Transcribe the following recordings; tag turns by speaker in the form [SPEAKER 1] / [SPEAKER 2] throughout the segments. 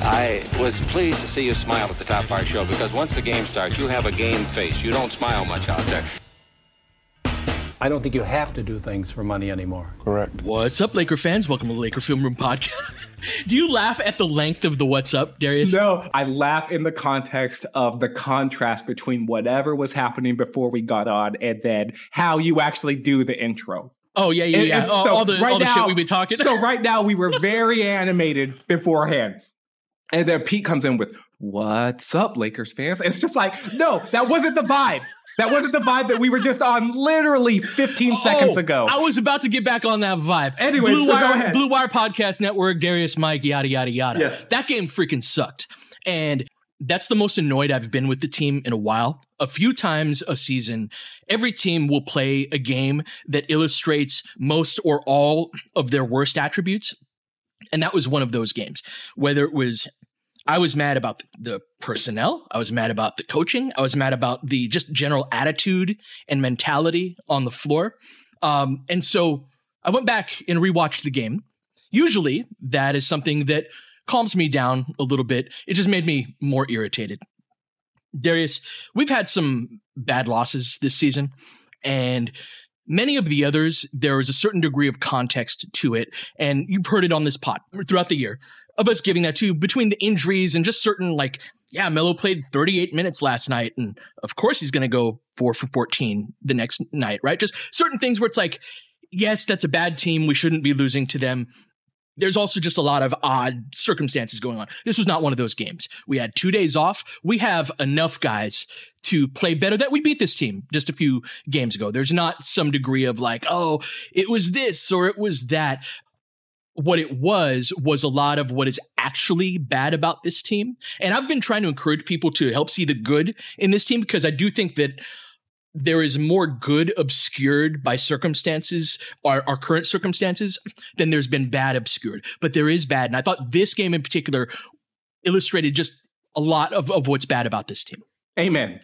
[SPEAKER 1] I was pleased to see you smile at the top of our show because once the game starts, you have a game face. You don't smile much out there.
[SPEAKER 2] I don't think you have to do things for money anymore.
[SPEAKER 3] Correct.
[SPEAKER 4] What's up, Laker fans? Welcome to the Laker Film Room Podcast. do you laugh at the length of the What's Up, Darius?
[SPEAKER 5] No, I laugh in the context of the contrast between whatever was happening before we got on and then how you actually do the intro.
[SPEAKER 4] Oh yeah, yeah,
[SPEAKER 5] And-
[SPEAKER 4] yeah.
[SPEAKER 5] and
[SPEAKER 4] all,
[SPEAKER 5] so
[SPEAKER 4] all the,
[SPEAKER 5] right
[SPEAKER 4] all the shit we've been talking.
[SPEAKER 5] So right now we were very animated beforehand. And then Pete comes in with, What's up, Lakers fans? It's just like, no, that wasn't the vibe. That wasn't the vibe that we were just on literally 15 seconds
[SPEAKER 4] Oh,
[SPEAKER 5] ago.
[SPEAKER 4] I was about to get back on that vibe.
[SPEAKER 5] Anyway,
[SPEAKER 4] Blue
[SPEAKER 5] so go
[SPEAKER 4] Wire,
[SPEAKER 5] ahead.
[SPEAKER 4] Blue Wire Podcast Network, Darius Mike, yada yada yada.
[SPEAKER 5] Yes.
[SPEAKER 4] That game freaking sucked, and that's the most annoyed I've been with the team in a while. A few times a season, every team will play a game that illustrates most or all of their worst attributes, and that was one of those games. Whether it was I was mad about the personnel. I was mad about the coaching. I was mad about the just general attitude and mentality on the floor. Um, and so I went back and rewatched the game. Usually that is something that calms me down a little bit. It just made me more irritated. Darius, we've had some bad losses this season, and many of the others, there is a certain degree of context to it. And you've heard it on this pod throughout the year of us giving that to between the injuries and just certain like, yeah, Melo played 38 minutes last night. And of course he's going to go four for 14 the next night, right? Just certain things where it's like, yes, that's a bad team. We shouldn't be losing to them. There's also just a lot of odd circumstances going on. This was not one of those games. We had two days off. We have enough guys to play better that we beat this team just a few games ago. There's not some degree of like, oh, it was this or it was that. What it was was a lot of what is actually bad about this team. And I've been trying to encourage people to help see the good in this team because I do think that there is more good obscured by circumstances, our, our current circumstances, than there's been bad obscured. But there is bad. And I thought this game in particular illustrated just a lot of, of what's bad about this team.
[SPEAKER 5] Amen.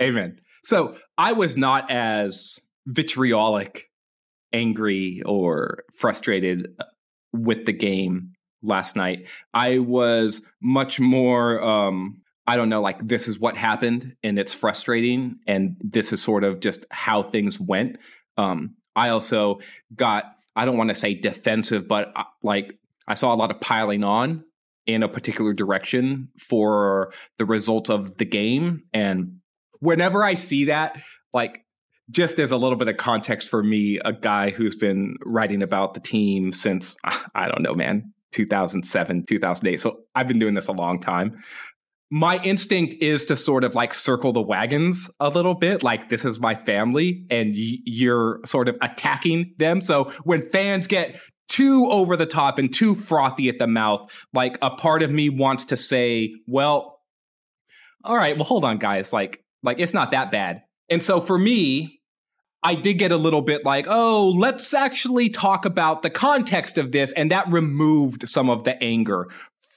[SPEAKER 5] Amen. So I was not as vitriolic, angry, or frustrated uh, with the game last night. I was much more, um, I don't know, like this is what happened and it's frustrating. And this is sort of just how things went. Um, I also got, I don't want to say defensive, but uh, like I saw a lot of piling on in a particular direction for the result of the game. And whenever I see that, like just as a little bit of context for me, a guy who's been writing about the team since, I don't know, man, 2007, 2008. So I've been doing this a long time. My instinct is to sort of like circle the wagons a little bit, like this is my family, and y- you're sort of attacking them. So when fans get too over the top and too frothy at the mouth, like a part of me wants to say, well, all right, well, hold on, guys. Like, like it's not that bad. And so for me, I did get a little bit like, oh, let's actually talk about the context of this. And that removed some of the anger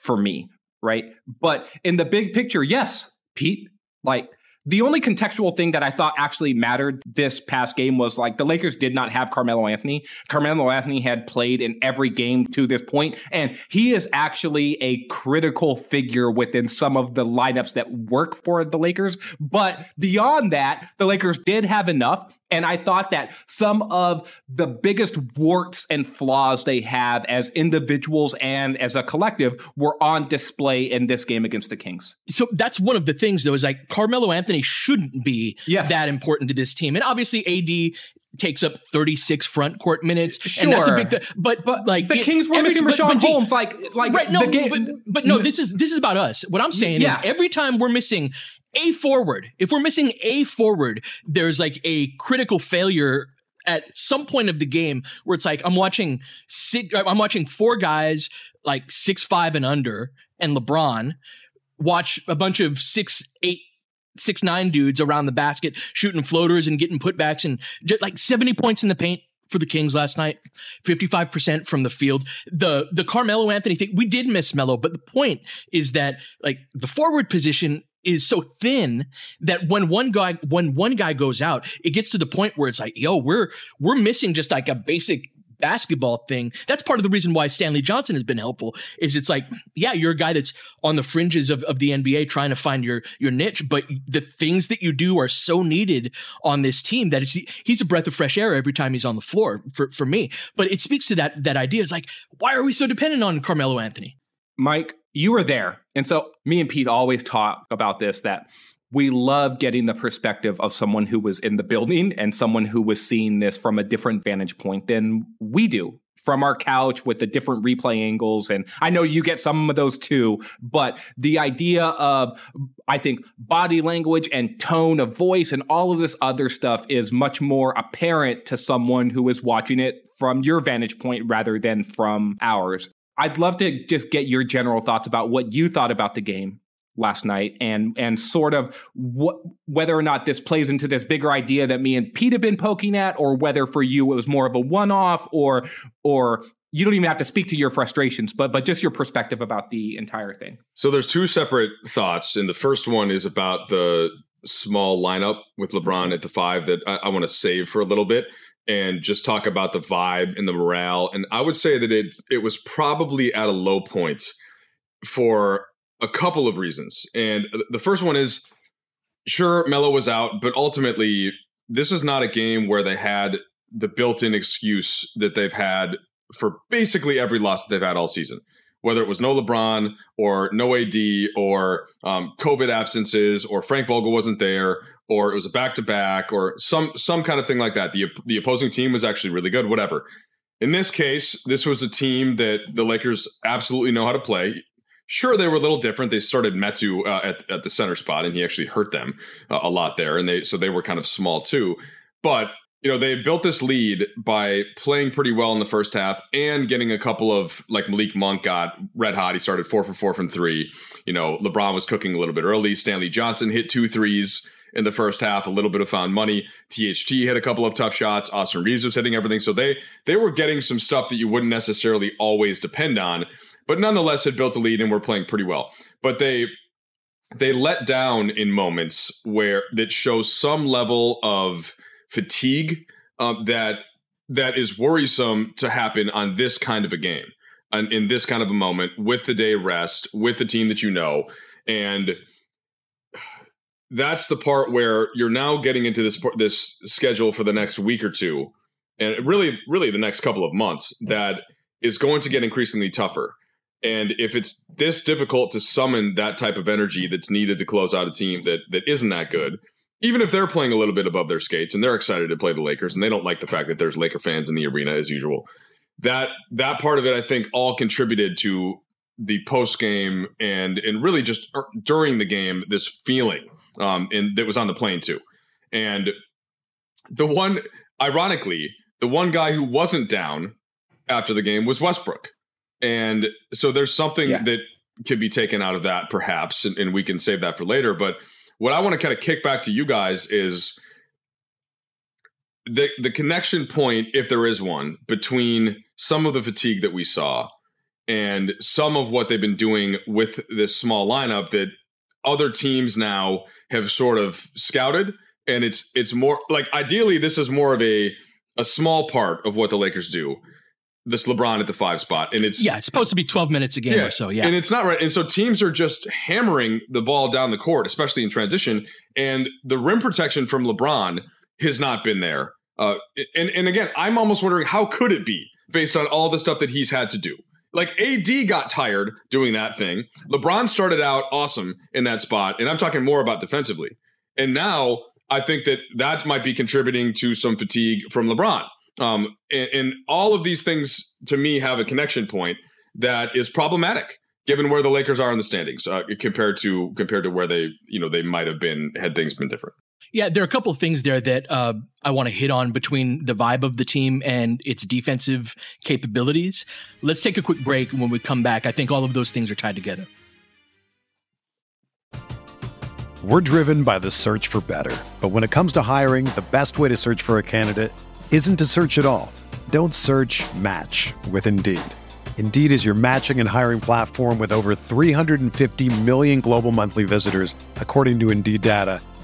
[SPEAKER 5] for me, right? But in the big picture, yes, Pete, like The only contextual thing that I thought actually mattered this past game was like the Lakers did not have Carmelo Anthony. Carmelo Anthony had played in every game to this point, and he is actually a critical figure within some of the lineups that work for the Lakers. But beyond that, the Lakers did have enough. And I thought that some of the biggest warts and flaws they have as individuals and as a collective were on display in this game against the Kings.
[SPEAKER 4] So that's one of the things though, is like Carmelo Anthony shouldn't be
[SPEAKER 5] Yes.
[SPEAKER 4] that important to this team. And obviously AD takes up 36 front court minutes.
[SPEAKER 5] Sure.
[SPEAKER 4] And that's a big, th- but, but like
[SPEAKER 5] The
[SPEAKER 4] it-
[SPEAKER 5] Kings were
[SPEAKER 4] every-
[SPEAKER 5] missing
[SPEAKER 4] but-
[SPEAKER 5] Richaun
[SPEAKER 4] but D-
[SPEAKER 5] Holmes, like like
[SPEAKER 4] right. No,
[SPEAKER 5] the game.
[SPEAKER 4] but, but no, this is, this is about us. What I'm saying
[SPEAKER 5] Yeah.
[SPEAKER 4] is every time we're missing a forward, if we're missing a forward, there's like a critical failure at some point of the game where it's like I'm watching I'm watching four guys like six five and under, and LeBron watch a bunch of six eight six nine dudes around the basket shooting floaters and getting putbacks and just like 70 points in the paint for the Kings last night, 55% from the field. The the Carmelo Anthony thing, we did miss Melo, but the point is that like the forward position is so thin that when one guy when one guy goes out, it gets to the point where it's like, yo, we're we're missing just like a basic basketball thing. That's part of the reason why Stanley Johnson has been helpful. Is it's like, yeah, you're a guy that's on the fringes of, of the NBA trying to find your your niche, but the things that you do are so needed on this team that it's he's a breath of fresh air every time he's on the floor for, for me. But it speaks to that that idea. It's like, why are we so dependent on Carmelo Anthony?
[SPEAKER 5] Mike, you were there. And so me and Pete always talk about this that we love getting the perspective of someone who was in the building and someone who was seeing this from a different vantage point than we do from our couch with the different replay angles. And I know you get some of those too, but the idea of, I think, body language and tone of voice and all of this other stuff is much more apparent to someone who is watching it from your vantage point rather than from ours. I'd love to just get your general thoughts about what you thought about the game last night and and sort of what whether or not this plays into this bigger idea that me and Pete have been poking at or whether for you it was more of a one-off or or you don't even have to speak to your frustrations but but just your perspective about the entire thing.
[SPEAKER 3] So there's two separate thoughts, and the first one is about the small lineup with LeBron mm-hmm. at the five that I, I want to save for a little bit and just talk about the vibe and the morale. And I would say that it it was probably at a low point for a couple of reasons. And the first one is sure Melo was out, but ultimately this is not a game where they had the built-in excuse that they've had for basically every loss that they've had all season. Whether it was no LeBron or no AD or um, COVID absences or Frank Vogel wasn't there or it was a back to back or some some kind of thing like that. The the opposing team was actually really good. Whatever. In this case, this was a team that the Lakers absolutely know how to play. Sure, they were a little different. They started Metu uh, at at the center spot, and he actually hurt them uh, a lot there, and they so they were kind of small too. But you know they built this lead by playing pretty well in the first half and getting a couple of like Malik Monk got red hot. He started four for four from three. You know LeBron was cooking a little bit early. Stanley Johnson hit two threes in the first half, a little bit of found money. THT hit a couple of tough shots. Austin Reaves was hitting everything. So they they were getting some stuff that you wouldn't necessarily always depend on, but nonetheless had built a lead and were playing pretty well. But they they let down in moments where that shows some level of fatigue um, that that is worrisome to happen on this kind of a game and in this kind of a moment with the day rest with the team that you know and that's the part where you're now getting into this this schedule for the next week or two and really really the next couple of months that is going to get increasingly tougher. And if it's this difficult to summon that type of energy that's needed to close out a team that that isn't that good even if they're playing a little bit above their skates and they're excited to play the Lakers and they don't like the fact that there's Laker fans in the arena as usual that that part of it I think all contributed to the post game and and really just er, during the game this feeling um and that was on the plane too. And the one ironically the one guy who wasn't down after the game was Westbrook. And so there's something
[SPEAKER 5] Yeah.
[SPEAKER 3] that could be taken out of that perhaps and, and we can save that for later. But what I want to kind of kick back to you guys is the the connection point if there is one between some of the fatigue that we saw and some of what they've been doing with this small lineup that other teams now have sort of scouted, and it's it's more like ideally this is more of a a small part of what the Lakers do. This LeBron at the five spot, and it's
[SPEAKER 4] yeah, it's supposed to be twelve minutes a game yeah, or so. Yeah,
[SPEAKER 3] and it's not right. And so teams are just hammering the ball down the court, especially in transition, and the rim protection from LeBron has not been there. Uh, and and again, I'm almost wondering how could it be based on all the stuff that he's had to do. Like AD got tired doing that thing. LeBron started out awesome in that spot, and I'm talking more about defensively. And now I think that that might be contributing to some fatigue from LeBron. Um, and, and all of these things to me have a connection point that is problematic given where the Lakers are in the standings uh, compared to compared to where they you know they might have been had things been different.
[SPEAKER 4] Yeah, there are a couple of things there that uh, I want to hit on between the vibe of the team and its defensive capabilities. Let's take a quick break. When we come back, I think all of those things are tied together.
[SPEAKER 6] We're driven by the search for better. But when it comes to hiring, the best way to search for a candidate isn't to search at all. Don't search match with Indeed. Indeed is your matching and hiring platform with over 350 million global monthly visitors, according to Indeed data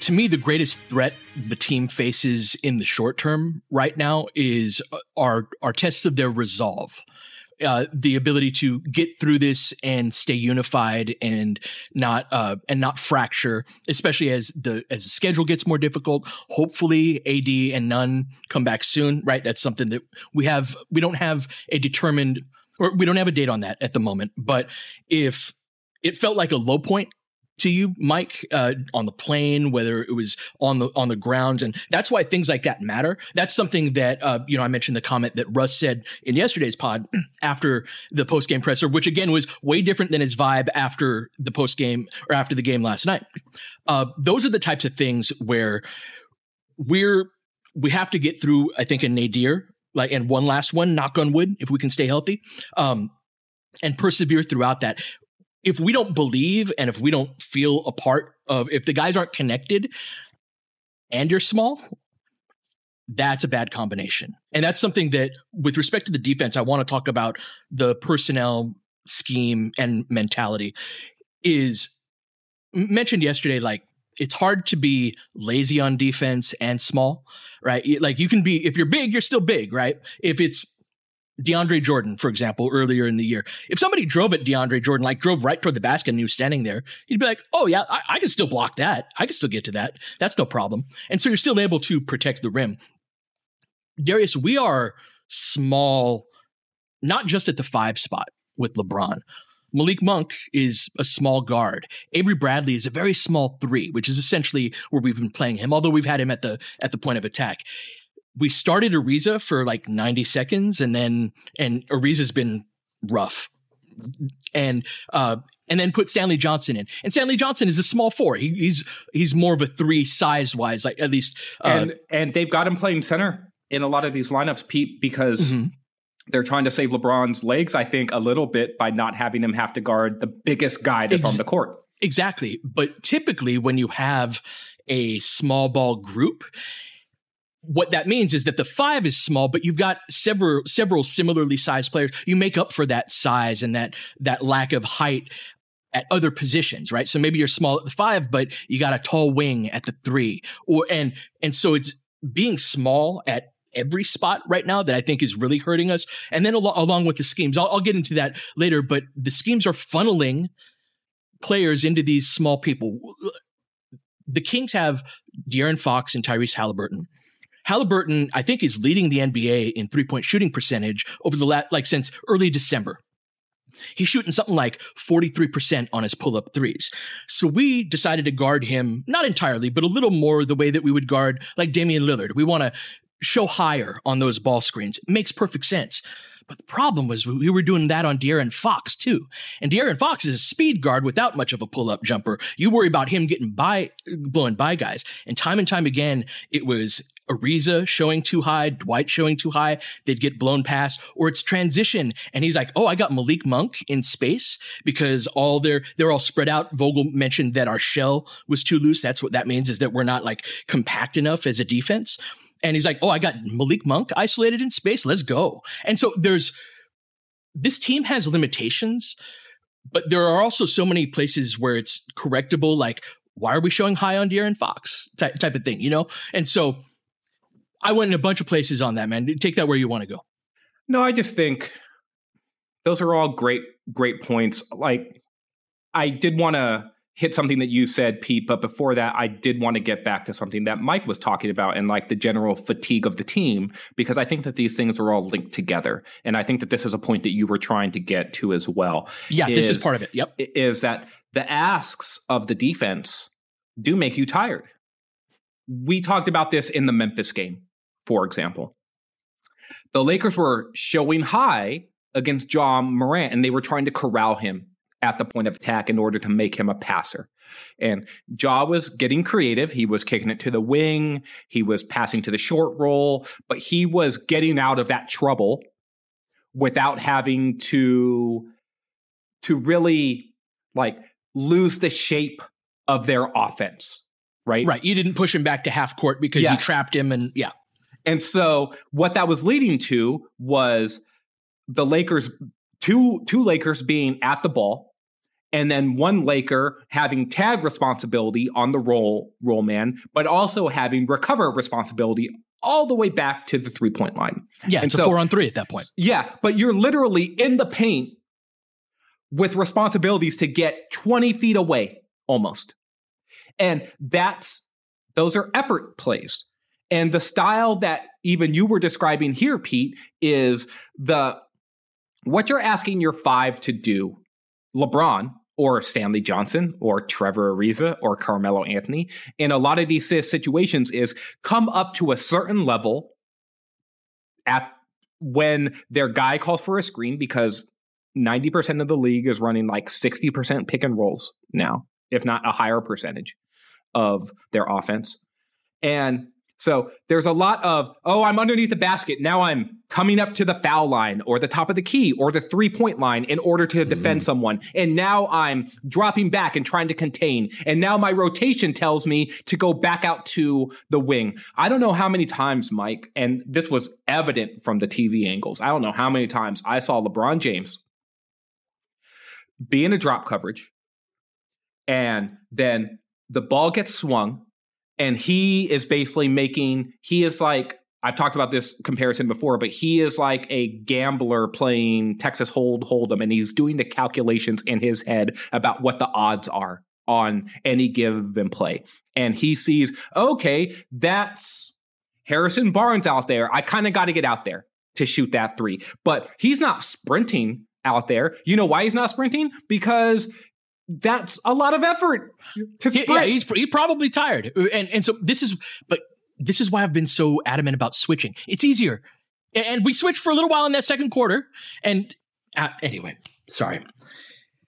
[SPEAKER 4] to me, the greatest threat the team faces in the short term right now is uh, our our tests of their resolve uh, the ability to get through this and stay unified and not uh, and not fracture, especially as the as the schedule gets more difficult. Hopefully, AD and Nunn come back soon. Right, that's something that we have. We don't have a determined or we don't have a date on that at the moment. But if it felt like a low point to you, Mike, uh, on the plane, whether it was on the on the grounds, and that's why things like that matter. That's something that uh, you know I mentioned the comment that Russ said in yesterday's pod after the post game presser, which again was way different than his vibe after the post game or after the game last night. Uh, those are the types of things where we're we have to get through. I think a nadir, like and one last one, knock on wood, if we can stay healthy. Um, and persevere throughout that if we don't believe and if we don't feel a part of if the guys aren't connected and you're small that's a bad combination. And that's something that with respect to the defense i want to talk about the personnel scheme and mentality is mentioned yesterday like it's hard to be lazy on defense and small right? Like you can be if you're big you're still big right? If it's DeAndre Jordan, for example, earlier in the year. If somebody drove at DeAndre Jordan, like drove right toward the basket and he was standing there, he'd be like, oh, yeah, I, I, can still block that. I can still get to that. That's no problem. And so you're still able to protect the rim. Darius, we are small, not just at the five spot with LeBron, Malik Monk is a small guard. Avery Bradley is a very small three, which is essentially where we've been playing him, although we've had him at the at the point of attack. We started Ariza for like 90 seconds and then and Ariza's been rough. And uh and then put Stanley Johnson in. And Stanley Johnson is a small four. He, he's he's more of a three size wise, like at least
[SPEAKER 5] uh, and and they've got him playing center in a lot of these lineups, Pete, because mm-hmm they're trying to save LeBron's legs, I think, a little bit by not having him have to guard the biggest guy that's Ex- on the court.
[SPEAKER 4] Exactly. But typically, when you have a small ball group, what that means is that the five is small, but you've got several several similarly sized players. You make up for that size and that that lack of height at other positions, right? So maybe you're small at the five, but you got a tall wing at the three, or and and so it's being small at every spot right now that I think is really hurting us. And then al- along with the schemes, I'll, I'll get into that later, but the schemes are funneling players into these small people. The Kings have De'Aaron Fox and Tyrese Halliburton. Halliburton, I think, is leading the NBA in three point shooting percentage over the last, like since early December. He's shooting something like 43% on his pull up threes. So we decided to guard him, not entirely, but a little more the way that we would guard like Damian Lillard. We want to show higher on those ball screens. It makes perfect sense. But the problem was we were doing that on De'Aaron Fox too. And De'Aaron Fox is a speed guard without much of a pull up jumper. You worry about him getting by, blowing by guys. And time and time again, it was Ariza showing too high, Dwight showing too high. They'd get blown past or it's transition. And he's like, Oh, I got Malik Monk in space because all they're, they're all spread out. Vogel mentioned that our shell was too loose. That's what that means is that we're not like compact enough as a defense. And he's like, oh, I got Malik Monk isolated in space. Let's go. And so there's this team has limitations, but there are also so many places where it's correctable. Like, why are we showing high on De'Aaron Fox type, type of thing, you know? And so I went in a bunch of places on that, man. Take that where you want to go.
[SPEAKER 5] No, I just think those are all great, great points. Like, I did want to hit something that you said, Pete. But before that, I did want to get back to something that Mike was talking about and like the general fatigue of the team, because I think that these things are all linked together. And I think that this is a point that you were trying to get to as well.
[SPEAKER 4] Yeah, is, this is part of it. Yep.
[SPEAKER 5] Is that the asks of the defense do make you tired. We talked about this in the Memphis game, for example. The Lakers were showing high against Ja Morant and they were trying to corral him at the point of attack in order to make him a passer. And Ja was getting creative. He was kicking it to the wing. He was passing to the short roll, but he was getting out of that trouble without having to to really like lose the shape of their offense. Right?
[SPEAKER 4] Right. You didn't push him back to half court because yes. you trapped him and yeah.
[SPEAKER 5] And so what that was leading to was the Lakers two two Lakers being at the ball and then one Laker having tag responsibility on the roll roll man, but also having recover responsibility all the way back to the three point line.
[SPEAKER 4] Yeah, and it's so, a four on three at that point.
[SPEAKER 5] Yeah, but you're literally in the paint with responsibilities to get 20 feet away almost. And that's those are effort plays. And the style that even you were describing here, Pete, is the what you're asking your five to do, LeBron, or Stanley Johnson or Trevor Ariza or Carmelo Anthony in a lot of these situations is come up to a certain level at when their guy calls for a screen because 90% of the league is running like 60% pick and rolls now, if not a higher percentage of their offense. And so there's a lot of, oh, I'm underneath the basket. Now I'm coming up to the foul line or the top of the key or the three point line in order to defend mm-hmm. someone. And now I'm dropping back and trying to contain. And now my rotation tells me to go back out to the wing. I don't know how many times, Mike, and this was evident from the TV angles. I don't know how many times I saw LeBron James be in a drop coverage and then the ball gets swung and he is basically making he is like I've talked about this comparison before, but he is like a gambler playing Texas Hold Hold'em, and he's doing the calculations in his head about what the odds are on any given play. And he sees, okay, that's Harrison Barnes out there. I kind of got to get out there to shoot that three. But he's not sprinting out there. You know why he's not sprinting? Because that's a lot of effort to sprint.
[SPEAKER 4] Yeah, he's he probably tired, and and so this is, but this is why I've been so adamant about switching. It's easier, and we switched for a little while in that second quarter, and uh, anyway, sorry.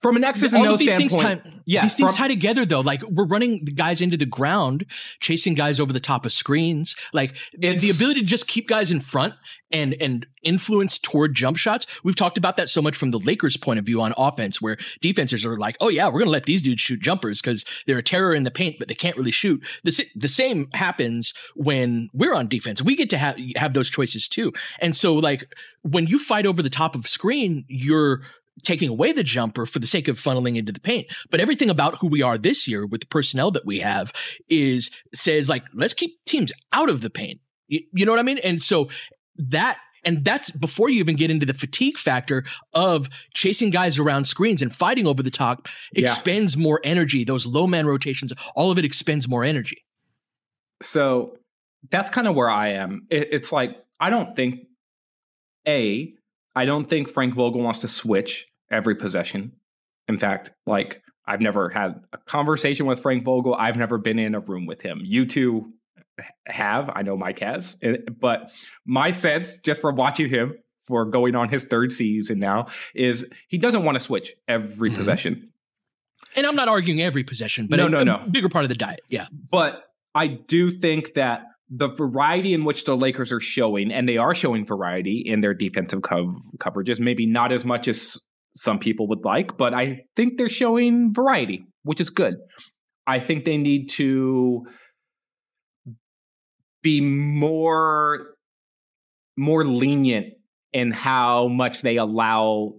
[SPEAKER 5] From an X's and
[SPEAKER 4] All
[SPEAKER 5] O
[SPEAKER 4] of these
[SPEAKER 5] standpoint,
[SPEAKER 4] things tie,
[SPEAKER 5] yeah,
[SPEAKER 4] these things
[SPEAKER 5] from-
[SPEAKER 4] tie together though. Like we're running the guys into the ground, chasing guys over the top of screens. Like the, ability to just keep guys in front and and influence toward jump shots. We've talked about that so much from the Lakers' point of view on offense, where defenses are like, "Oh yeah, we're going to let these dudes shoot jumpers because they're a terror in the paint, but they can't really shoot." The the same happens when we're on defense. We get to have have those choices too. And so, like when you fight over the top of screen, you're taking away the jumper for the sake of funneling into the paint. But everything about who we are this year with the personnel that we have is says like, let's keep teams out of the paint. You, you know what I mean? And so that and that's before you even get into the fatigue factor of chasing guys around screens and fighting over the top
[SPEAKER 5] Yeah.
[SPEAKER 4] expends more energy. Those low man rotations, all of it expends more energy.
[SPEAKER 5] So that's kind of where I am. It, it's like I don't think a I don't think Frank Vogel wants to switch every possession. In fact, like I've never had a conversation with Frank Vogel. I've never been in a room with him. You two have. I know Mike has, Eh, but my sense just from watching him for going on his third season now is he doesn't want to switch every
[SPEAKER 4] Mhm.
[SPEAKER 5] possession.
[SPEAKER 4] And I'm not arguing every possession, but
[SPEAKER 5] No,
[SPEAKER 4] a,
[SPEAKER 5] no, no.
[SPEAKER 4] bigger part of the diet. Yeah.
[SPEAKER 5] But I do think that the variety in which the Lakers are showing, and they are showing variety in their defensive cov- coverages, maybe not as much as some people would like, but I think they're showing variety, which is good. I think they need to be more more lenient in how much they allow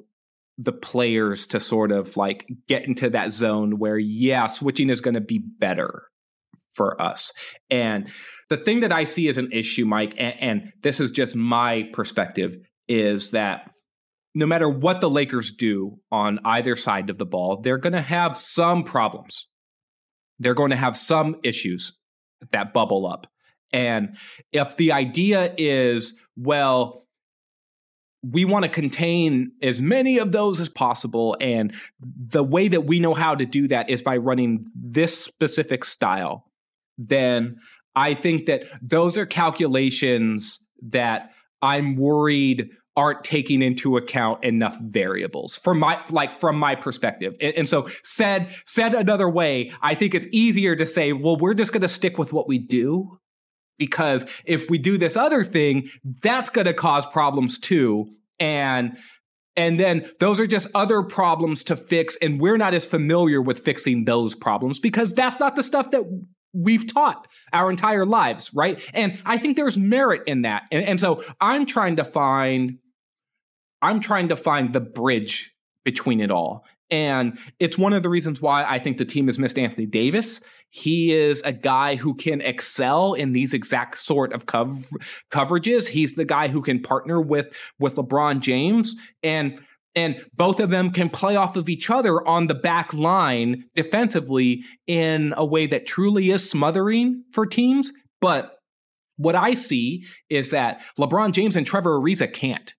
[SPEAKER 5] the players to sort of like get into that zone where yeah switching is going to be better for us and the thing that i see as an issue mike and, and this is just my perspective is that no matter what the lakers do on either side of the ball they're going to have some problems they're going to have some issues that bubble up and if the idea is well we want to contain as many of those as possible. And the way that we know how to do that is by running this specific style. Then I think that those are calculations that I'm worried aren't taking into account enough variables from my like from my perspective. And, and so said said another way i think it's easier to say well we're just going to stick with what we do because if we do this other thing that's going to cause problems too. And and then those are just other problems to fix and we're not as familiar with fixing those problems because that's not the stuff that we've taught our entire lives right? And i think there's merit in that. And, and so i'm trying to find i'm trying to find the bridge between it all. And it's one of the reasons why i think the team has missed anthony davis. He is a guy who can excel in these exact sort of cov- coverages. He's the guy who can partner with with LeBron James. And and both of them can play off of each other on the back line defensively in a way that truly is smothering for teams. But what I see is that LeBron James and Trevor Ariza can't.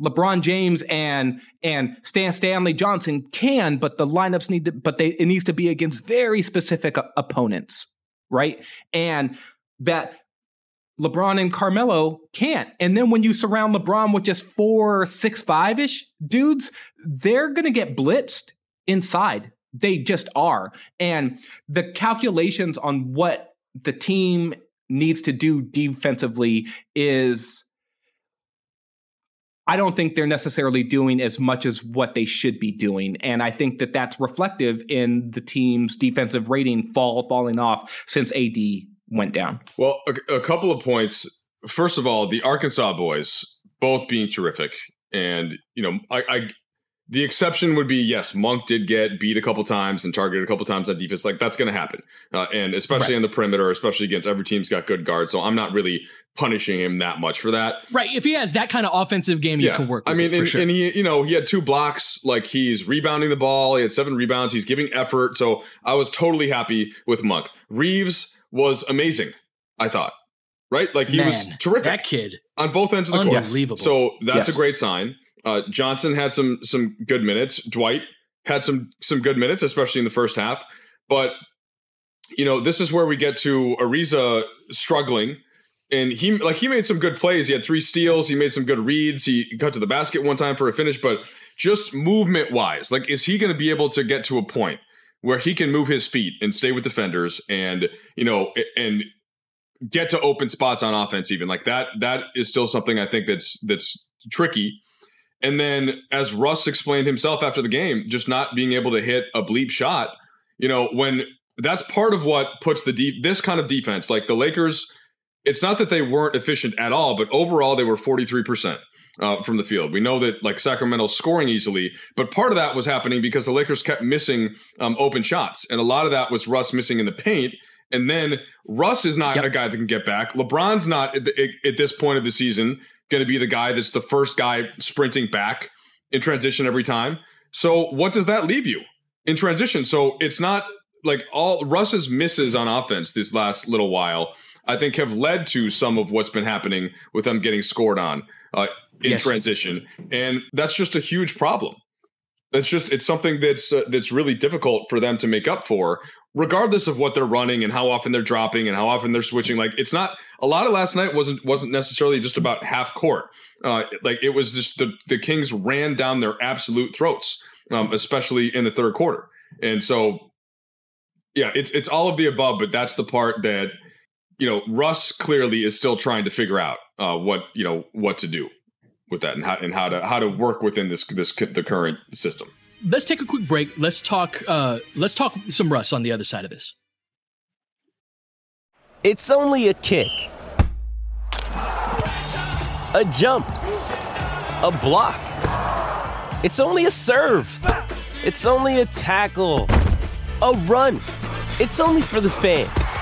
[SPEAKER 5] LeBron James and and Stan Stanley Johnson can, but the lineups need to, but they it needs to be against very specific opponents, right? And that LeBron and Carmelo can't. And then when you surround LeBron with just four, six, five ish dudes, they're gonna get blitzed inside. They just are. And the calculations on what the team needs to do defensively is I don't think they're necessarily doing as much as what they should be doing. And I think that that's reflective in the team's defensive rating fall falling off since AD went down.
[SPEAKER 3] Well, a, a couple of points. First of all, the Arkansas boys both being terrific, and you know, I, I the exception would be yes, Monk did get beat a couple times and targeted a couple times on defense. Like that's going to happen, uh, and especially
[SPEAKER 4] Right.
[SPEAKER 3] on the perimeter, especially against every team's got good guards. So I'm not really punishing him that much for that.
[SPEAKER 4] Right. If he has that kind of offensive game, you can work with
[SPEAKER 3] I mean, and,
[SPEAKER 4] sure.
[SPEAKER 3] and he, you know, he had two blocks. Like he's rebounding the ball. He had seven rebounds. He's giving effort. So I was totally happy with Monk. Reaves was amazing. I thought, right? Like he was terrific
[SPEAKER 4] That kid.
[SPEAKER 3] on both ends of the court.
[SPEAKER 4] Unbelievable.
[SPEAKER 3] So that's
[SPEAKER 5] Yes.
[SPEAKER 3] a great sign. Uh, Johnson had some some good minutes. Dwight had some some good minutes, especially in the first half. But you know, this is where we get to Ariza struggling. And he like he made some good plays. He had three steals. He made some good reads. He got to the basket one time for a finish. But just movement wise, like is he going to be able to get to a point where he can move his feet and stay with defenders and you know and get to open spots on offense even like that that is still something I think that's that's tricky. And then as Russ explained himself after the game, just not being able to hit a bleep shot, you know, when that's part of what puts the deep this kind of defense like the Lakers it's not that they weren't efficient at all, but overall they were 43%. Uh, from the field. We know that like Sacramento scoring easily, but part of that was happening because the Lakers kept missing um, open shots, and a lot of that was Russ missing in the paint. And then Russ is not yep. a guy that can get back. LeBron's not at, the, at this point of the season going to be the guy that's the first guy sprinting back in transition every time. So what does that leave you in transition? So it's not like all Russ's misses on offense this last little while. I think have led to some of what's been happening with them getting scored on uh, in yes. transition, and that's just a huge problem. It's just it's something that's uh, that's really difficult for them to make up for regardless of what they're running and how often they're dropping and how often they're switching like it's not a lot of last night wasn't wasn't necessarily just about half court uh, like it was just the the kings ran down their absolute throats um, especially in the third quarter and so yeah it's it's all of the above but that's the part that you know russ clearly is still trying to figure out uh, what you know what to do with that and how and how to how to work within this this the current system
[SPEAKER 4] let's take a quick break. Let's talk. Uh, let's talk some Russ on the other side of this.
[SPEAKER 7] It's only a kick, a jump, a block. It's only a serve. It's only a tackle, a run. It's only for the fans.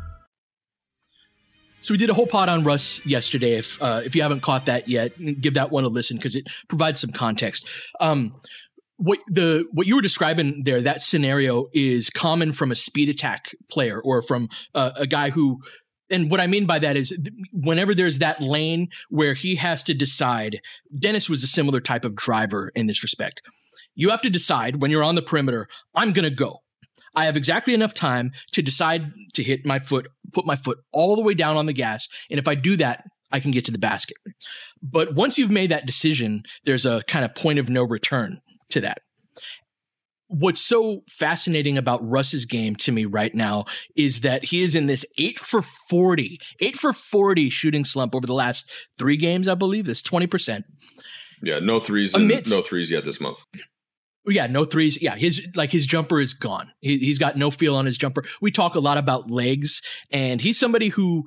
[SPEAKER 4] So we did a whole pod on Russ yesterday. If uh, if you haven't caught that yet, give that one a listen because it provides some context. Um, what the what you were describing there, that scenario is common from a speed attack player or from uh, a guy who. And what I mean by that is whenever there's that lane where he has to decide, Dennis was a similar type of driver in this respect. You have to decide when you're on the perimeter, I'm going to go. I have exactly enough time to decide to hit my foot, put my foot all the way down on the gas. And if I do that, I can get to the basket. But once you've made that decision, there's a kind of point of no return to that. What's so fascinating about Russ's game to me right now is that he is in this eight for 40, eight for 40 shooting slump over the last three games, I believe. That's 20%.
[SPEAKER 3] Yeah, no threes, Amidst, no threes yet this month.
[SPEAKER 4] Yeah, no threes. Yeah, his like his jumper is gone. He, has got no feel on his jumper. We talk a lot about legs, and he's somebody who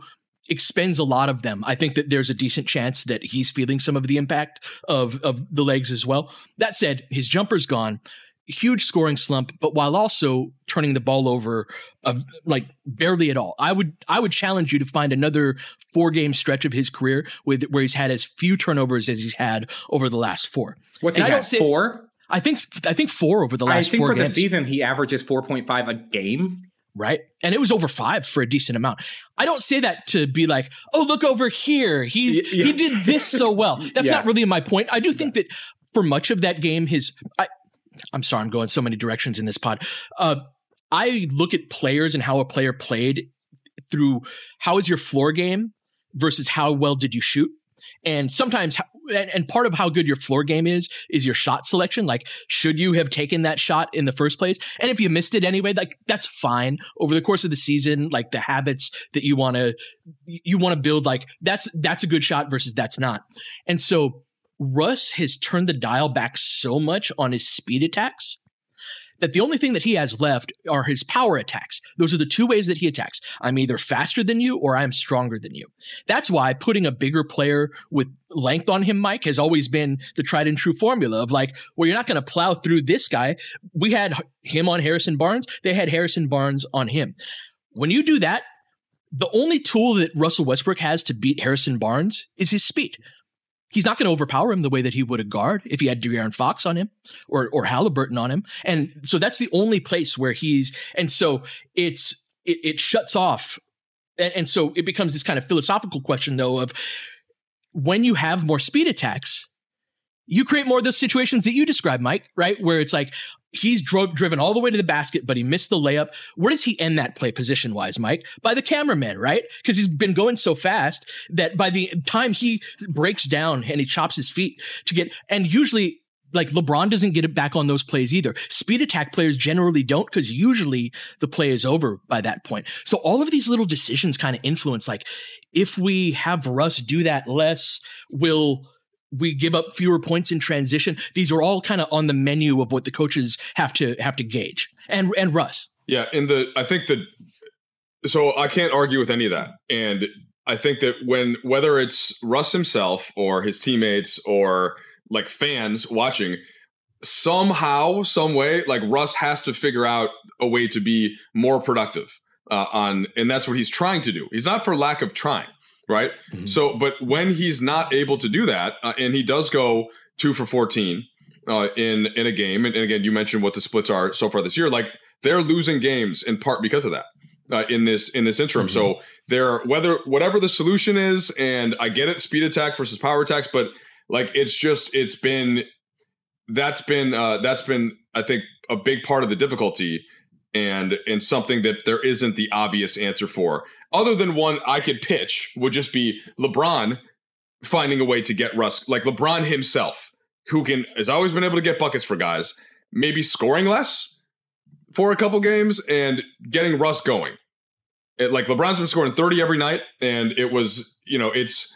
[SPEAKER 4] expends a lot of them. I think that there's a decent chance that he's feeling some of the impact of of the legs as well. That said, his jumper's gone. Huge scoring slump, but while also turning the ball over, uh, like barely at all. I would I would challenge you to find another four game stretch of his career with where he's had as few turnovers as he's had over the last four.
[SPEAKER 5] What's and he I don't say, four?
[SPEAKER 4] I think I think four over the last. I think
[SPEAKER 5] for
[SPEAKER 4] games.
[SPEAKER 5] the season he averages four point five a game.
[SPEAKER 4] Right, and it was over five for a decent amount. I don't say that to be like, oh, look over here, he's yeah. he did this so well. That's yeah. not really my point. I do think that for much of that game, his I, I'm sorry, I'm going so many directions in this pod. Uh, I look at players and how a player played through how is your floor game versus how well did you shoot. And sometimes, and part of how good your floor game is, is your shot selection. Like, should you have taken that shot in the first place? And if you missed it anyway, like, that's fine. Over the course of the season, like the habits that you want to, you want to build, like, that's, that's a good shot versus that's not. And so Russ has turned the dial back so much on his speed attacks that the only thing that he has left are his power attacks. Those are the two ways that he attacks. I'm either faster than you or I'm stronger than you. That's why putting a bigger player with length on him, Mike, has always been the tried and true formula of like, well, you're not going to plow through this guy. We had him on Harrison Barnes. They had Harrison Barnes on him. When you do that, the only tool that Russell Westbrook has to beat Harrison Barnes is his speed. He's not going to overpower him the way that he would a guard if he had De'Aaron Fox on him or or Halliburton on him. And so that's the only place where he's and so it's it, it shuts off. And, and so it becomes this kind of philosophical question though of when you have more speed attacks, you create more of those situations that you describe, Mike, right? Where it's like, he's drove, driven all the way to the basket, but he missed the layup. Where does he end that play position wise, Mike? By the cameraman, right? Because he's been going so fast that by the time he breaks down and he chops his feet to get, and usually like LeBron doesn't get it back on those plays either. Speed attack players generally don't because usually the play is over by that point. So all of these little decisions kind of influence like if we have Russ do that less, will we give up fewer points in transition. These are all kind of on the menu of what the coaches have to have to gauge. And and Russ.
[SPEAKER 3] Yeah, in the I think that so I can't argue with any of that. And I think that when whether it's Russ himself or his teammates or like fans watching, somehow, some way, like Russ has to figure out a way to be more productive uh, on, and that's what he's trying to do. He's not for lack of trying right? Mm-hmm. So, but when he's not able to do that, uh, and he does go two for fourteen uh, in in a game, and, and, again, you mentioned what the splits are so far this year. Like they're losing games in part because of that uh, in this in this interim. Mm-hmm. So they're whether whatever the solution is, and I get it, speed attack versus power attacks, but like it's just it's been that's been uh, that's been I think a big part of the difficulty and and something that there isn't the obvious answer for other than one I could pitch would just be LeBron finding a way to get Russ, like LeBron himself, who can has always been able to get buckets for guys, maybe scoring less for a couple games and getting Russ going. It, like LeBron's been scoring 30 every night, and it was, you know, it's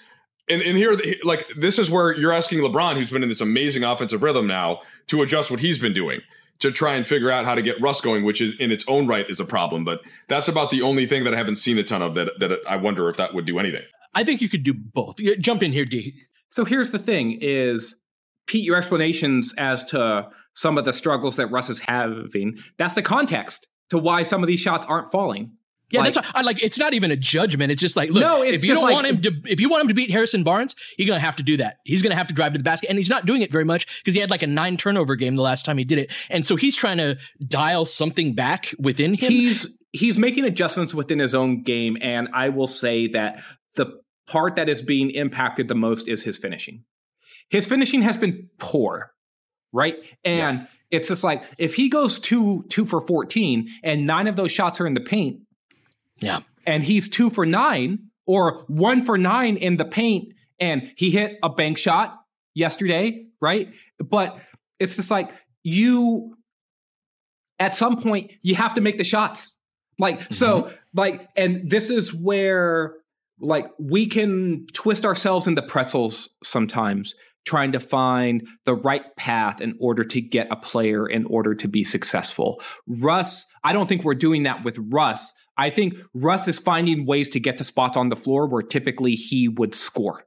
[SPEAKER 3] and, and here like this is where you're asking LeBron, who's been in this amazing offensive rhythm now, to adjust what he's been doing to try and figure out how to get Russ going, which is in its own right is a problem. But that's about the only thing that I haven't seen a ton of that that I wonder if that would do anything.
[SPEAKER 4] I think you could do both. Jump in here, D.
[SPEAKER 5] So here's the thing: is Pete, your explanations as to some of the struggles that Russ is having. That's the context to why some of these shots aren't falling.
[SPEAKER 4] Yeah, like, that's I like. It's not even a judgment. It's just like, look, no, if you don't like, want him to, if you want him to beat Harrison Barnes, you're gonna have to do that. He's gonna have to drive to the basket, and he's not doing it very much because he had like a nine turnover game the last time he did it, and so he's trying to dial something back within him.
[SPEAKER 5] He's he's making adjustments within his own game, and I will say that the part that is being impacted the most is his finishing. His finishing has been poor, right? And yeah. it's just like if he goes two two for fourteen, and nine of those shots are in the paint
[SPEAKER 4] yeah.
[SPEAKER 5] And he's two for nine or one for nine in the paint. And he hit a bank shot yesterday, right? But it's just like you, at some point, you have to make the shots. Like, mm-hmm. so, like, and this is where, like, we can twist ourselves into pretzels sometimes trying to find the right path in order to get a player in order to be successful. Russ, I don't think we're doing that with Russ. I think Russ is finding ways to get to spots on the floor where typically he would score.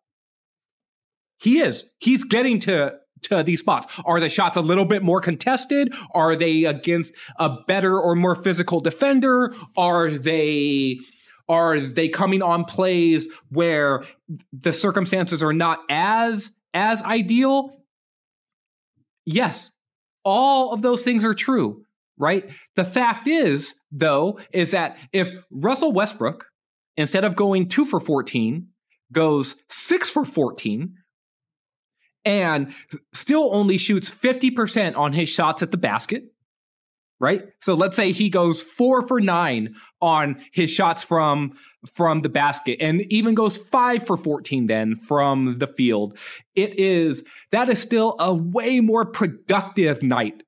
[SPEAKER 5] He is. He's getting to to these spots. Are the shots a little bit more contested? Are they against a better or more physical defender? Are they are they coming on plays where the circumstances are not as as ideal? Yes. All of those things are true right? The fact is, though, is that if Russell Westbrook, instead of going two for 14, goes six for 14, and still only shoots 50% on his shots at the basket, right? So let's say he goes four for nine on his shots from from the basket and even goes five for 14 then from the field. It is that is still a way more productive night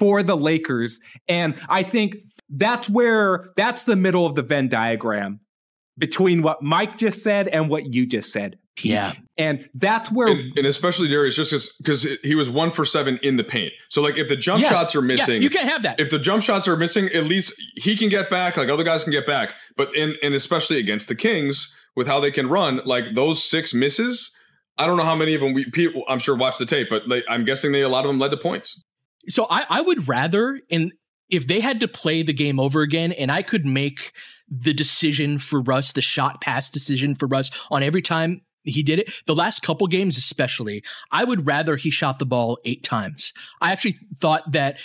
[SPEAKER 5] for the Lakers. And I think that's where that's the middle of the Venn diagram between what Mike just said and what you just said.
[SPEAKER 4] Yeah.
[SPEAKER 5] And that's where
[SPEAKER 3] and, and especially Darius just because he was one for seven in the paint. So like if the jump
[SPEAKER 4] Yes.
[SPEAKER 3] shots are
[SPEAKER 4] Yeah,
[SPEAKER 3] missing,
[SPEAKER 4] you can't have that.
[SPEAKER 3] If the jump shots are missing, at least he can get back. Like other guys can get back. But in and especially against the Kings with how they can run, like those six misses. I don't know how many of them we people I'm sure watched the tape, but like, I'm guessing they a lot of them led to points.
[SPEAKER 4] So I, I would rather in if they had to play the game over again and I could make the decision for Russ, the shot pass decision for Russ on every time he did it, the last couple games especially, I would rather he shot the ball eight times. I actually thought that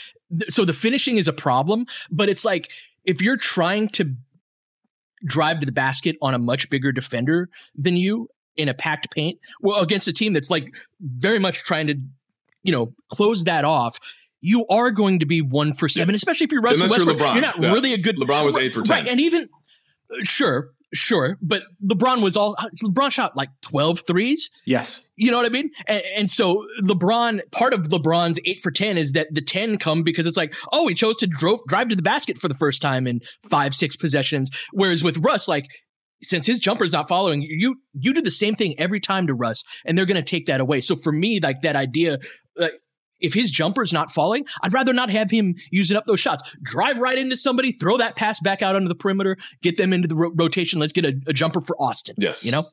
[SPEAKER 4] so the finishing is a problem, but it's like if you're trying to drive to the basket on a much bigger defender than you in a packed paint, well, against a team that's like very much trying to, you know, close that off. You are going to be one for seven, especially if you're Russell
[SPEAKER 3] Unless you're
[SPEAKER 4] Westbrook.
[SPEAKER 3] LeBron.
[SPEAKER 4] You're not
[SPEAKER 3] Yeah.
[SPEAKER 4] really a good.
[SPEAKER 3] LeBron was eight for 10.
[SPEAKER 4] right? And even sure, sure, but LeBron was all LeBron shot like 12 threes.
[SPEAKER 5] yes.
[SPEAKER 4] You know what I mean? And, and so LeBron, part of LeBron's eight for 10 is that the 10 come because it's like, oh, he chose to drove, drive to the basket for the first time in five, six possessions. Whereas with Russ, like, since his jumper's not following you, you do the same thing every time to Russ and they're going to take that away. So for me, like that idea, like, if his jumper's not falling, I'd rather not have him using up those shots. Drive right into somebody, throw that pass back out onto the perimeter, get them into the ro- rotation. Let's get a, a jumper for Austin.
[SPEAKER 3] Yes.
[SPEAKER 4] You know?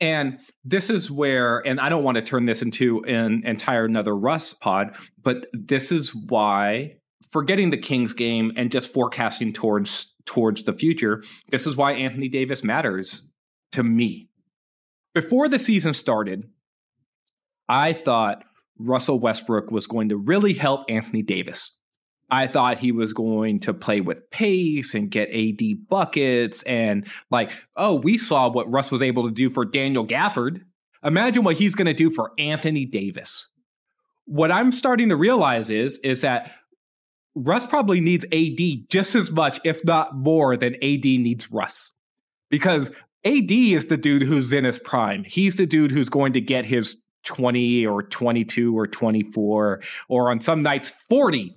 [SPEAKER 5] And this is where, and I don't want to turn this into an entire another Russ pod, but this is why forgetting the Kings game and just forecasting towards towards the future, this is why Anthony Davis matters to me. Before the season started, I thought Russell Westbrook was going to really help Anthony Davis. I thought he was going to play with pace and get AD buckets and like, oh, we saw what Russ was able to do for Daniel Gafford. Imagine what he's going to do for Anthony Davis. What I'm starting to realize is is that Russ probably needs AD just as much, if not more, than AD needs Russ. Because AD is the dude who's in his prime. He's the dude who's going to get his 20 or 22 or 24 or on some nights 40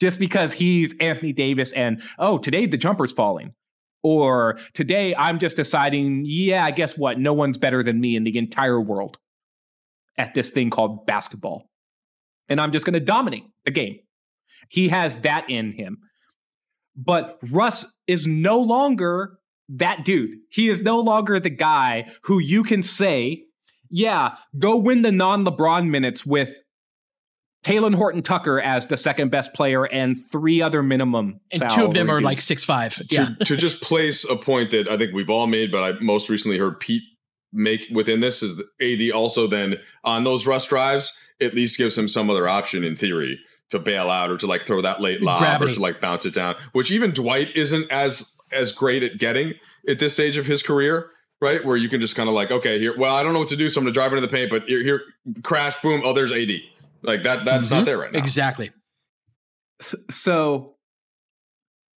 [SPEAKER 5] just because he's Anthony Davis and oh, today the jumper's falling. Or today I'm just deciding, yeah, I guess what? No one's better than me in the entire world at this thing called basketball. And I'm just going to dominate the game. He has that in him. But Russ is no longer that dude. He is no longer the guy who you can say, yeah, go win the non LeBron minutes with Talen Horton Tucker as the second best player and three other minimum.
[SPEAKER 4] And two of them are like six five.
[SPEAKER 3] to,
[SPEAKER 4] Yeah.
[SPEAKER 3] to just place a point that I think we've all made, but I most recently heard Pete make within this is AD also then on those rush drives at least gives him some other option in theory to bail out or to like throw that late lob
[SPEAKER 4] Gravity.
[SPEAKER 3] or to like bounce it down, which even Dwight isn't as as great at getting at this stage of his career. Right, where you can just kind of like, okay, here. Well, I don't know what to do, so I'm going to drive into the paint. But here, here, crash, boom. Oh, there's AD. Like that. That's not mm-hmm. there right now.
[SPEAKER 4] Exactly.
[SPEAKER 5] So,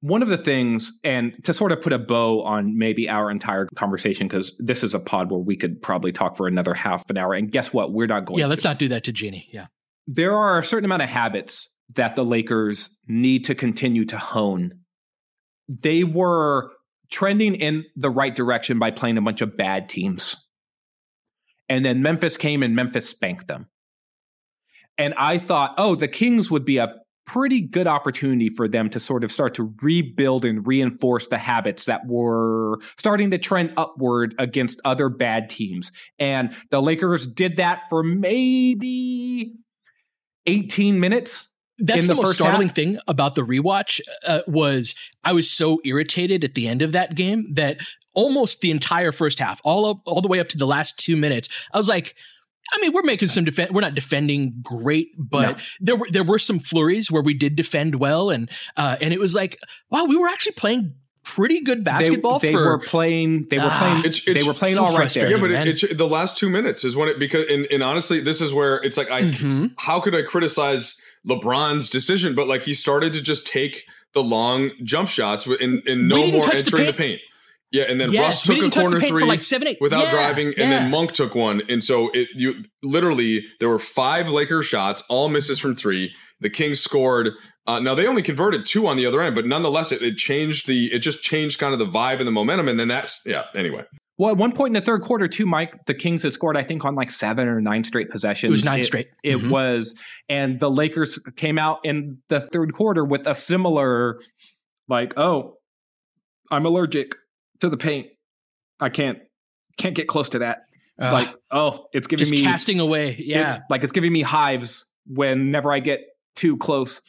[SPEAKER 5] one of the things, and to sort of put a bow on maybe our entire conversation, because this is a pod where we could probably talk for another half an hour. And guess what? We're not going
[SPEAKER 4] Yeah, let's not do that to Jeannie. Yeah.
[SPEAKER 5] there are a certain amount of habits that the Lakers need to continue to hone. They were trending in the right direction by playing a bunch of bad teams. And then Memphis came and Memphis spanked them. And I thought, oh, the Kings would be a pretty good opportunity for them to sort of start to rebuild and reinforce the habits that were starting to trend upward against other bad teams. And the Lakers did that for maybe 18 minutes.
[SPEAKER 4] That's the,
[SPEAKER 5] the
[SPEAKER 4] most startling
[SPEAKER 5] half?
[SPEAKER 4] thing about the rewatch uh, was I was so irritated at the end of that game that almost the entire first half, all up, all the way up to the last two minutes, I was like, I mean, we're making some defense. We're not defending great, but
[SPEAKER 5] No.
[SPEAKER 4] there were there were some flurries where we did defend well, and uh, and it was like, wow, we were actually playing pretty good basketball.
[SPEAKER 5] They, they
[SPEAKER 4] for
[SPEAKER 5] were playing. They were
[SPEAKER 4] Ah.
[SPEAKER 5] playing.
[SPEAKER 3] It's-
[SPEAKER 5] they were playing
[SPEAKER 4] so
[SPEAKER 5] all right there.
[SPEAKER 3] Yeah, but it, it, the last two minutes is when it because and, and honestly, this is where it's like I
[SPEAKER 4] Mhm.
[SPEAKER 3] how could I criticize LeBron's decision? But like he started to just take the long jump shots with- and, and no more
[SPEAKER 4] touch the
[SPEAKER 3] entering the
[SPEAKER 4] paint.
[SPEAKER 3] paint. Yeah, and then
[SPEAKER 4] Yes,
[SPEAKER 3] Russ took a
[SPEAKER 4] didn't touch the
[SPEAKER 3] corner three
[SPEAKER 4] like seven, eight-
[SPEAKER 3] without
[SPEAKER 4] Yeah,
[SPEAKER 3] driving, and
[SPEAKER 4] yeah.
[SPEAKER 3] then Monk took one, and so it you literally there were five Lakers shots, all misses from three. The Kings scored. Uh, now they only converted two on the other end, but nonetheless, it, it changed the it just changed kind of the vibe and the momentum, and then that's yeah. Anyway,
[SPEAKER 5] Well, at one point in the third quarter, too, Mike, the Kings had scored, I think, on like seven or nine straight possessions.
[SPEAKER 4] It was nine straight.
[SPEAKER 5] It
[SPEAKER 4] Mhm.
[SPEAKER 5] was, and the Lakers came out in the third quarter with a similar, like, oh, I'm allergic to the paint. I can't can't get close to that.
[SPEAKER 4] Ugh.
[SPEAKER 5] like, oh, it's giving
[SPEAKER 4] just
[SPEAKER 5] me
[SPEAKER 4] casting away. Yeah.
[SPEAKER 5] it's, like it's giving me hives whenever I get too close.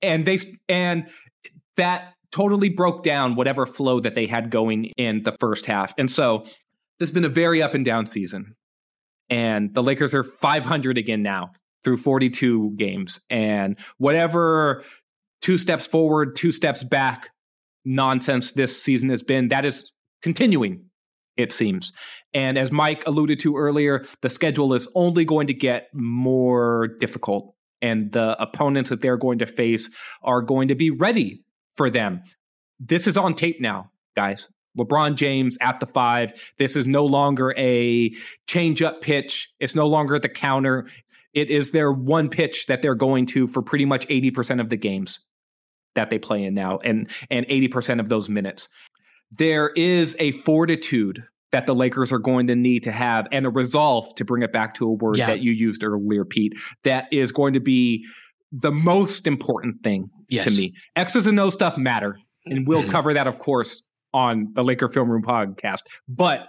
[SPEAKER 5] And they and that totally broke down whatever flow that they had going in the first half. And so this has been a very up and down season. And the Lakers are 500 again now through 42 games. And whatever two steps forward, two steps back nonsense this season has been, that is continuing, it seems. And as Mike alluded to earlier, the schedule is only going to get more difficult. And the opponents that they're going to face are going to be ready for them. This is on tape now, guys. LeBron James at the five. This is no longer a change up pitch. It's no longer the counter. It is their one pitch that they're going to for pretty much 80% of the games that they play in now and and 80% of those minutes. There is a fortitude that the Lakers are going to need to have and a resolve to bring it back to a word
[SPEAKER 4] Yeah.
[SPEAKER 5] that you used earlier Pete that is going to be the most important thing
[SPEAKER 4] Yes.
[SPEAKER 5] to me. X's and O stuff matter and we'll cover that of course on the Laker Film Room podcast. But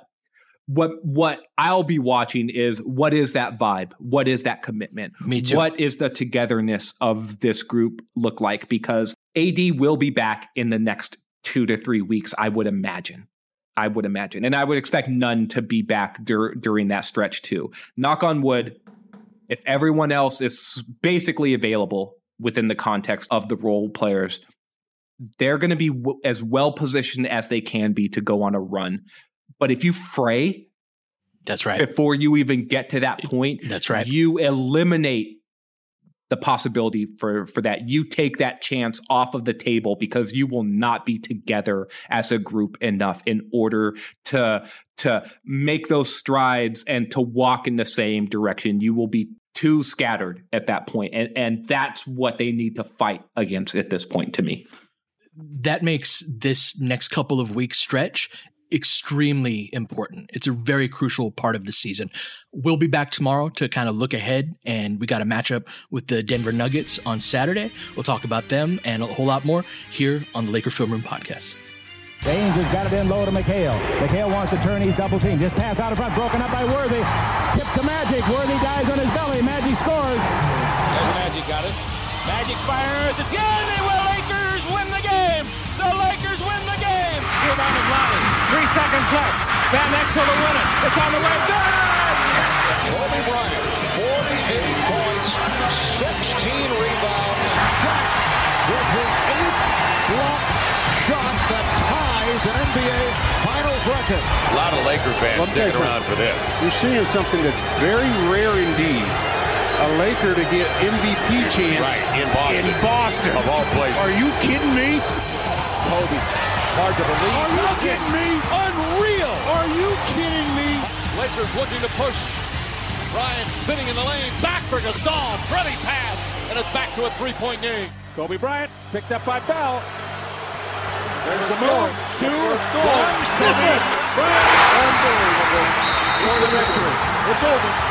[SPEAKER 5] what what I'll be watching is what is that vibe? What is that commitment?
[SPEAKER 4] Me too.
[SPEAKER 5] What is the togetherness of this group look like? Because AD will be back in the next two to three weeks, I would imagine. I would imagine. And I would expect Nunn to be back dur- during that stretch too. Knock on wood, if everyone else is basically available within the context of the role players, they're going to be w- as well positioned as they can be to go on a run. But if you fray
[SPEAKER 4] That's right.
[SPEAKER 5] before you even get to that point,
[SPEAKER 4] That's right.
[SPEAKER 5] you eliminate the possibility for for that. You take that chance off of the table because you will not be together as a group enough in order to to make those strides and to walk in the same direction. You will be too scattered at that point, and and that's what they need to fight against at this point. To me,
[SPEAKER 4] that makes this next couple of weeks stretch extremely important. It's a very crucial part of the season. We'll be back tomorrow to kind of look ahead, and we got a matchup with the Denver Nuggets on Saturday. We'll talk about them and a whole lot more here on the Laker Film Room podcast.
[SPEAKER 8] James has got it in low to McHale. McHale wants to turn. He's double team. Just pass out in front. Broken up by Worthy. Tip to Magic. Worthy dies on his belly.
[SPEAKER 1] Fires again. They will. Lakers win the game. The Lakers win the game. Rebound is Lonnie. Three seconds left. Van Exel to win it. It's on the way. Good.
[SPEAKER 9] Kobe Bryant, 48 points, 16 rebounds. Shot with his eighth block shot that ties an NBA Finals record.
[SPEAKER 10] A lot of Laker fans
[SPEAKER 11] Let me tell
[SPEAKER 10] sticking around for this.
[SPEAKER 11] You're seeing something that's very rare indeed. A Laker to get MVP chance
[SPEAKER 10] Right, in Boston.
[SPEAKER 11] In Boston.
[SPEAKER 10] Of all places.
[SPEAKER 11] Are you kidding me?
[SPEAKER 9] Kobe, hard to believe.
[SPEAKER 11] Are you kidding me?
[SPEAKER 9] Unreal.
[SPEAKER 11] Are you kidding me?
[SPEAKER 9] Lakers looking to push. Bryant spinning in the lane. Back for Gasol. Pretty pass. And it's back to a three-point game.
[SPEAKER 8] Kobe Bryant picked up by Bell.
[SPEAKER 9] There's the
[SPEAKER 8] move.
[SPEAKER 9] Two.
[SPEAKER 8] One.
[SPEAKER 9] Miss it.
[SPEAKER 8] Unbelievable. For the victory. It's over.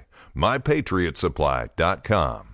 [SPEAKER 12] MyPatriotSupply.com.